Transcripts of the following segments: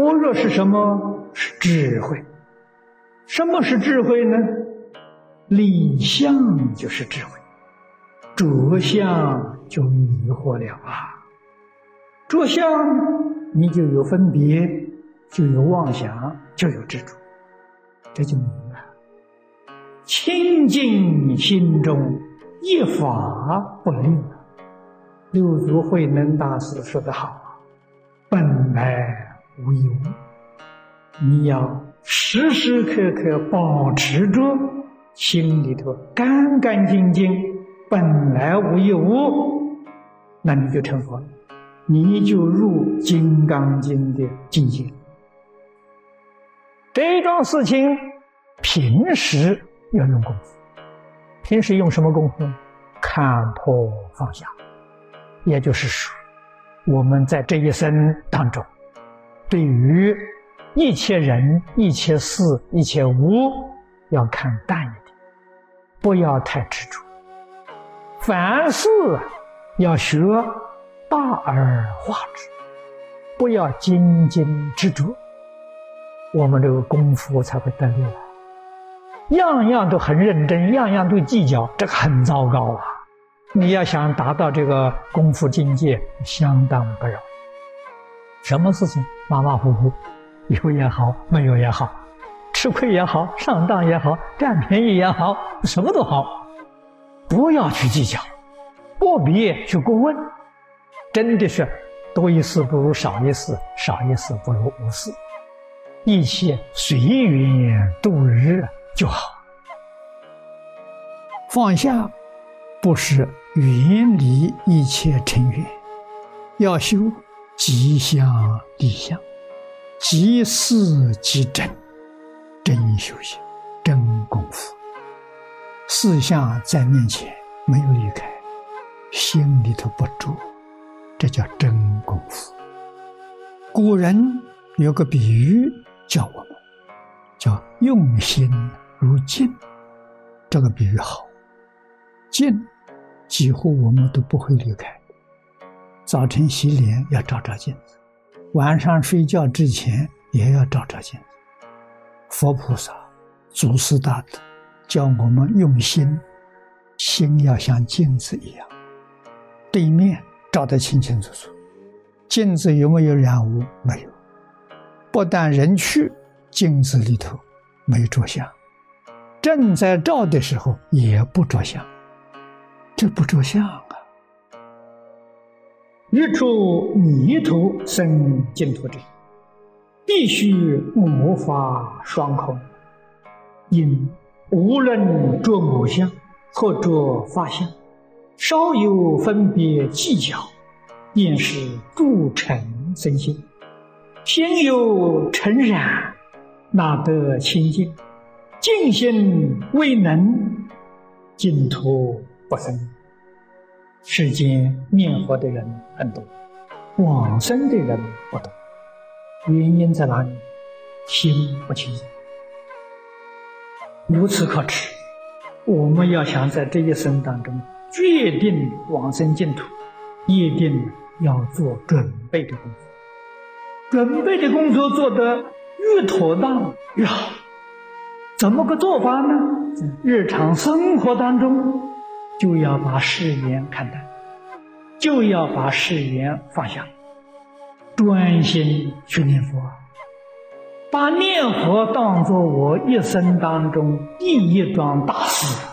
般若是什么？是智慧。什么是智慧呢？理相就是智慧，着相就迷惑了啊！着相你就有分别，就有妄想，就有执着，这就明白。清净心中一法不立。六祖慧能大师说得好：“本来无一物。”你要时时刻刻保持着心里头干干净净，本来无一物，那你就成佛了，你就入《金刚经》的境界。这桩事情平时要用功夫，平时用什么功夫？看破放下。也就是说，我们在这一生当中，对于一切人、一切事、一切物，要看淡一点，不要太执着。凡事要学大而化之，不要斤斤执着，我们这个功夫才会得力来。样样都很认真，样样都计较，这个很糟糕啊！你要想达到这个功夫境界，相当不容易。什么事情马马虎虎，有也好，没有也好，吃亏也好，上当也好，占便宜也好，什么都好，不要去计较，不必去过问。真的是多一事不如少一事，少一事不如无事，一切随缘度日就好。放下，不是。远离一切尘缘，要修吉相离相，即事即真，真修行，真功夫。四相在面前没有离开，心里头不住，这叫真功夫。古人有个比喻叫我们，叫用心如镜。这个比喻好，镜。几乎我们都不会离开。早晨洗脸要照照镜子，晚上睡觉之前也要照照镜子。佛菩萨、祖师大德教我们用心，心要像镜子一样，对面照得清清楚楚。镜子有没有染污？没有。不但人去，镜子里头没着相，正在照的时候也不着相。这不着相啊！欲出迷途生净土者，必须无法双空。因无论着某相或着法相，稍有分别计较，便是铸成身心；心有尘染，哪得清净？净心未能，净土。不生，世间念佛的人很多，往生的人不多。原因在哪里？心不清净。由此可知，我们要想在这一生当中决定往生净土，一定要做准备的工作。准备的工作做得越妥当越好。怎么个做法呢？日常生活当中。就要把誓言看淡，就要把誓言放下，专心去念佛，把念佛当做我一生当中第一桩大事，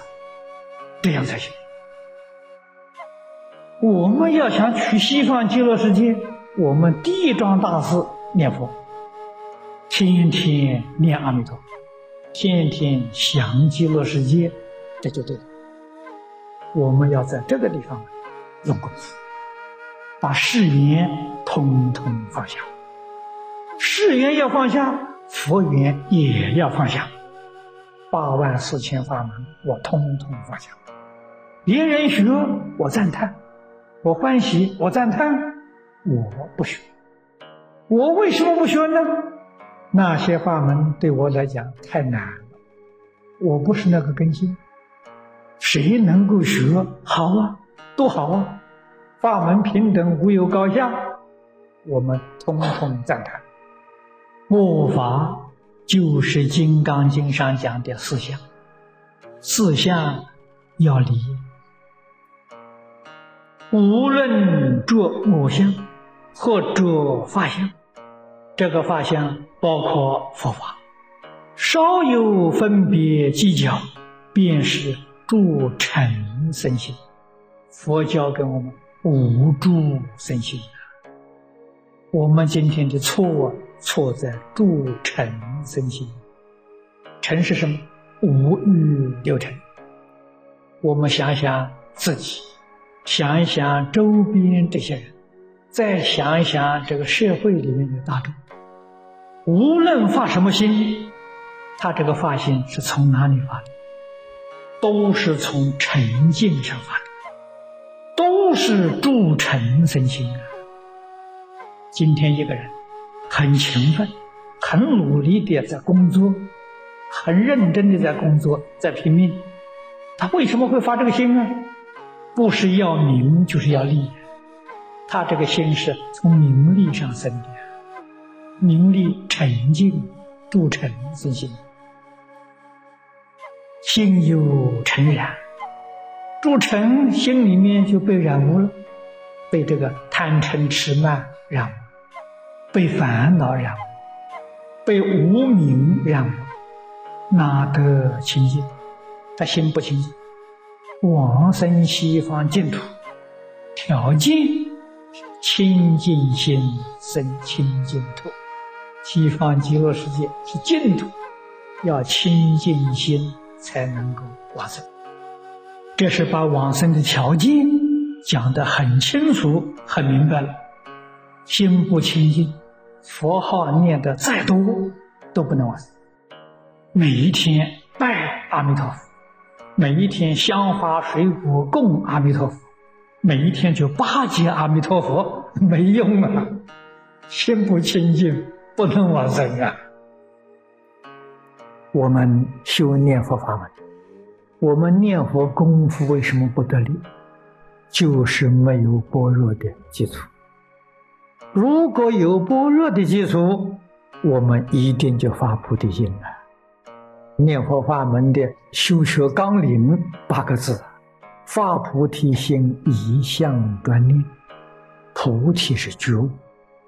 这样才行。我们要想去西方极乐世界，我们第一桩大事念佛，天天念阿弥陀，天天想极乐世界，这就对了。我们要在这个地方用功夫，把誓言通通放下。誓言要放下，佛缘也要放下。八万四千法门，我通通放下。别人学，我赞叹，我欢喜，我赞叹，我不学。我为什么不学呢？那些法门对我来讲太难了，我不是那个根性。谁能够学好啊？多好啊！法门平等，无有高下，我们通通赞叹。末法就是《金刚经》上讲的四相，四相要离。无论着我相或着法相，这个法相包括佛法，稍有分别计较，便是助成身心。佛教给我们无助身心。我们今天的错错在助成身心。成是什么？无欲六尘。我们想想自己。想一想周边这些人，再想一想这个社会里面的大众，无论发什么心，他这个发心是从哪里发的？都是从沉静上发的，都是助成身心啊。今天一个人很勤奋、很努力的在工作，很认真的在工作，在拼命，他为什么会发这个心呢？不是要名，就是要利。他这个心是从名利上生的，名利沉静，铸成身心，心有尘染，铸成心里面就被染污了，被这个贪嗔痴慢染，被烦恼染，被无名染污，哪得清净？他心不清净。往生西方净土，条件清净心生清净土。西方极乐世界是净土，要清净心才能够往生。这是把往生的条件讲得很清楚、很明白了。心不清净，佛号念得再多都不能往生。每一天拜阿弥陀佛。每一天香花水果供阿弥陀佛，每一天就巴结阿弥陀佛，没用啊！心不清净，不能往生啊！我们修念佛法门，我们念佛功夫为什么不得力？就是没有般若的基础。如果有般若的基础，我们一定就发菩提心了。念佛法门的修学纲领八个字：发菩提心，一向专念。菩提是觉悟，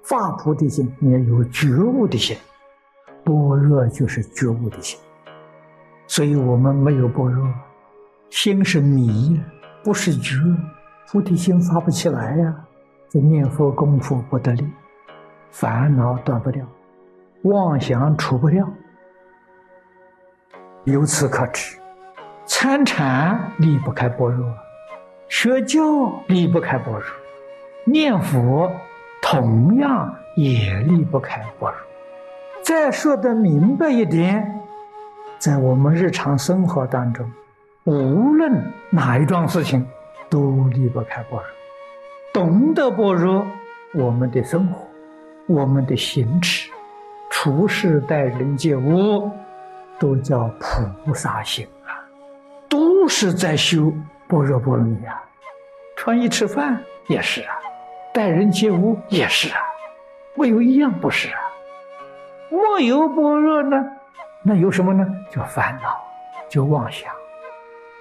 发菩提心你要有觉悟的心，般若就是觉悟的心。所以我们没有般若，心是迷，不是觉，菩提心发不起来呀。这念佛功夫不得力，烦恼断不掉，妄想除不掉。由此可知，参禅离不开般若，学教离不开般若，念佛同样也离不开般若。再说的明白一点，在我们日常生活当中，无论哪一桩事情，都离不开般若。懂得般若，我们的生活、我们的行持、处事待人接物。都叫菩萨行啊，都是在修般若波罗蜜啊。穿衣吃饭也是啊，待人接物也是啊，没有一样不是啊。没有般若呢，那有什么呢？叫烦恼，就妄想。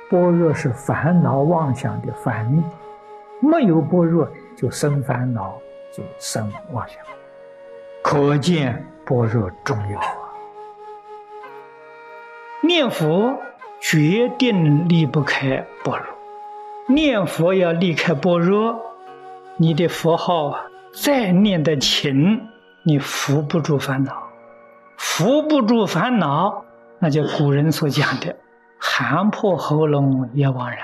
般若是烦恼妄想的反面，没有般若就生烦恼，就生妄想。可见般若重要啊。念佛决定离不开般若，念佛要离开般若，你的佛号再念得勤，你扶不住烦恼，扶不住烦恼，那就古人所讲的“喊破喉咙也枉然”。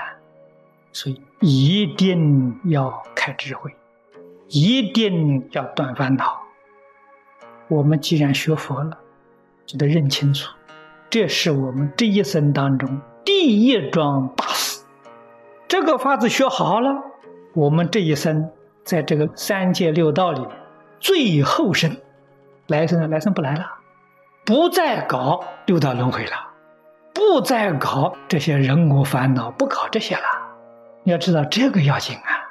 所以一定要开智慧，一定要断烦恼。我们既然学佛了，就得认清楚。这是我们这一生当中第一桩大事。这个法子学好了，我们这一生在这个三界六道里，最后生，来生来生不来了，不再搞六道轮回了，不再搞这些人我烦恼，不搞这些了。你要知道这个要紧啊。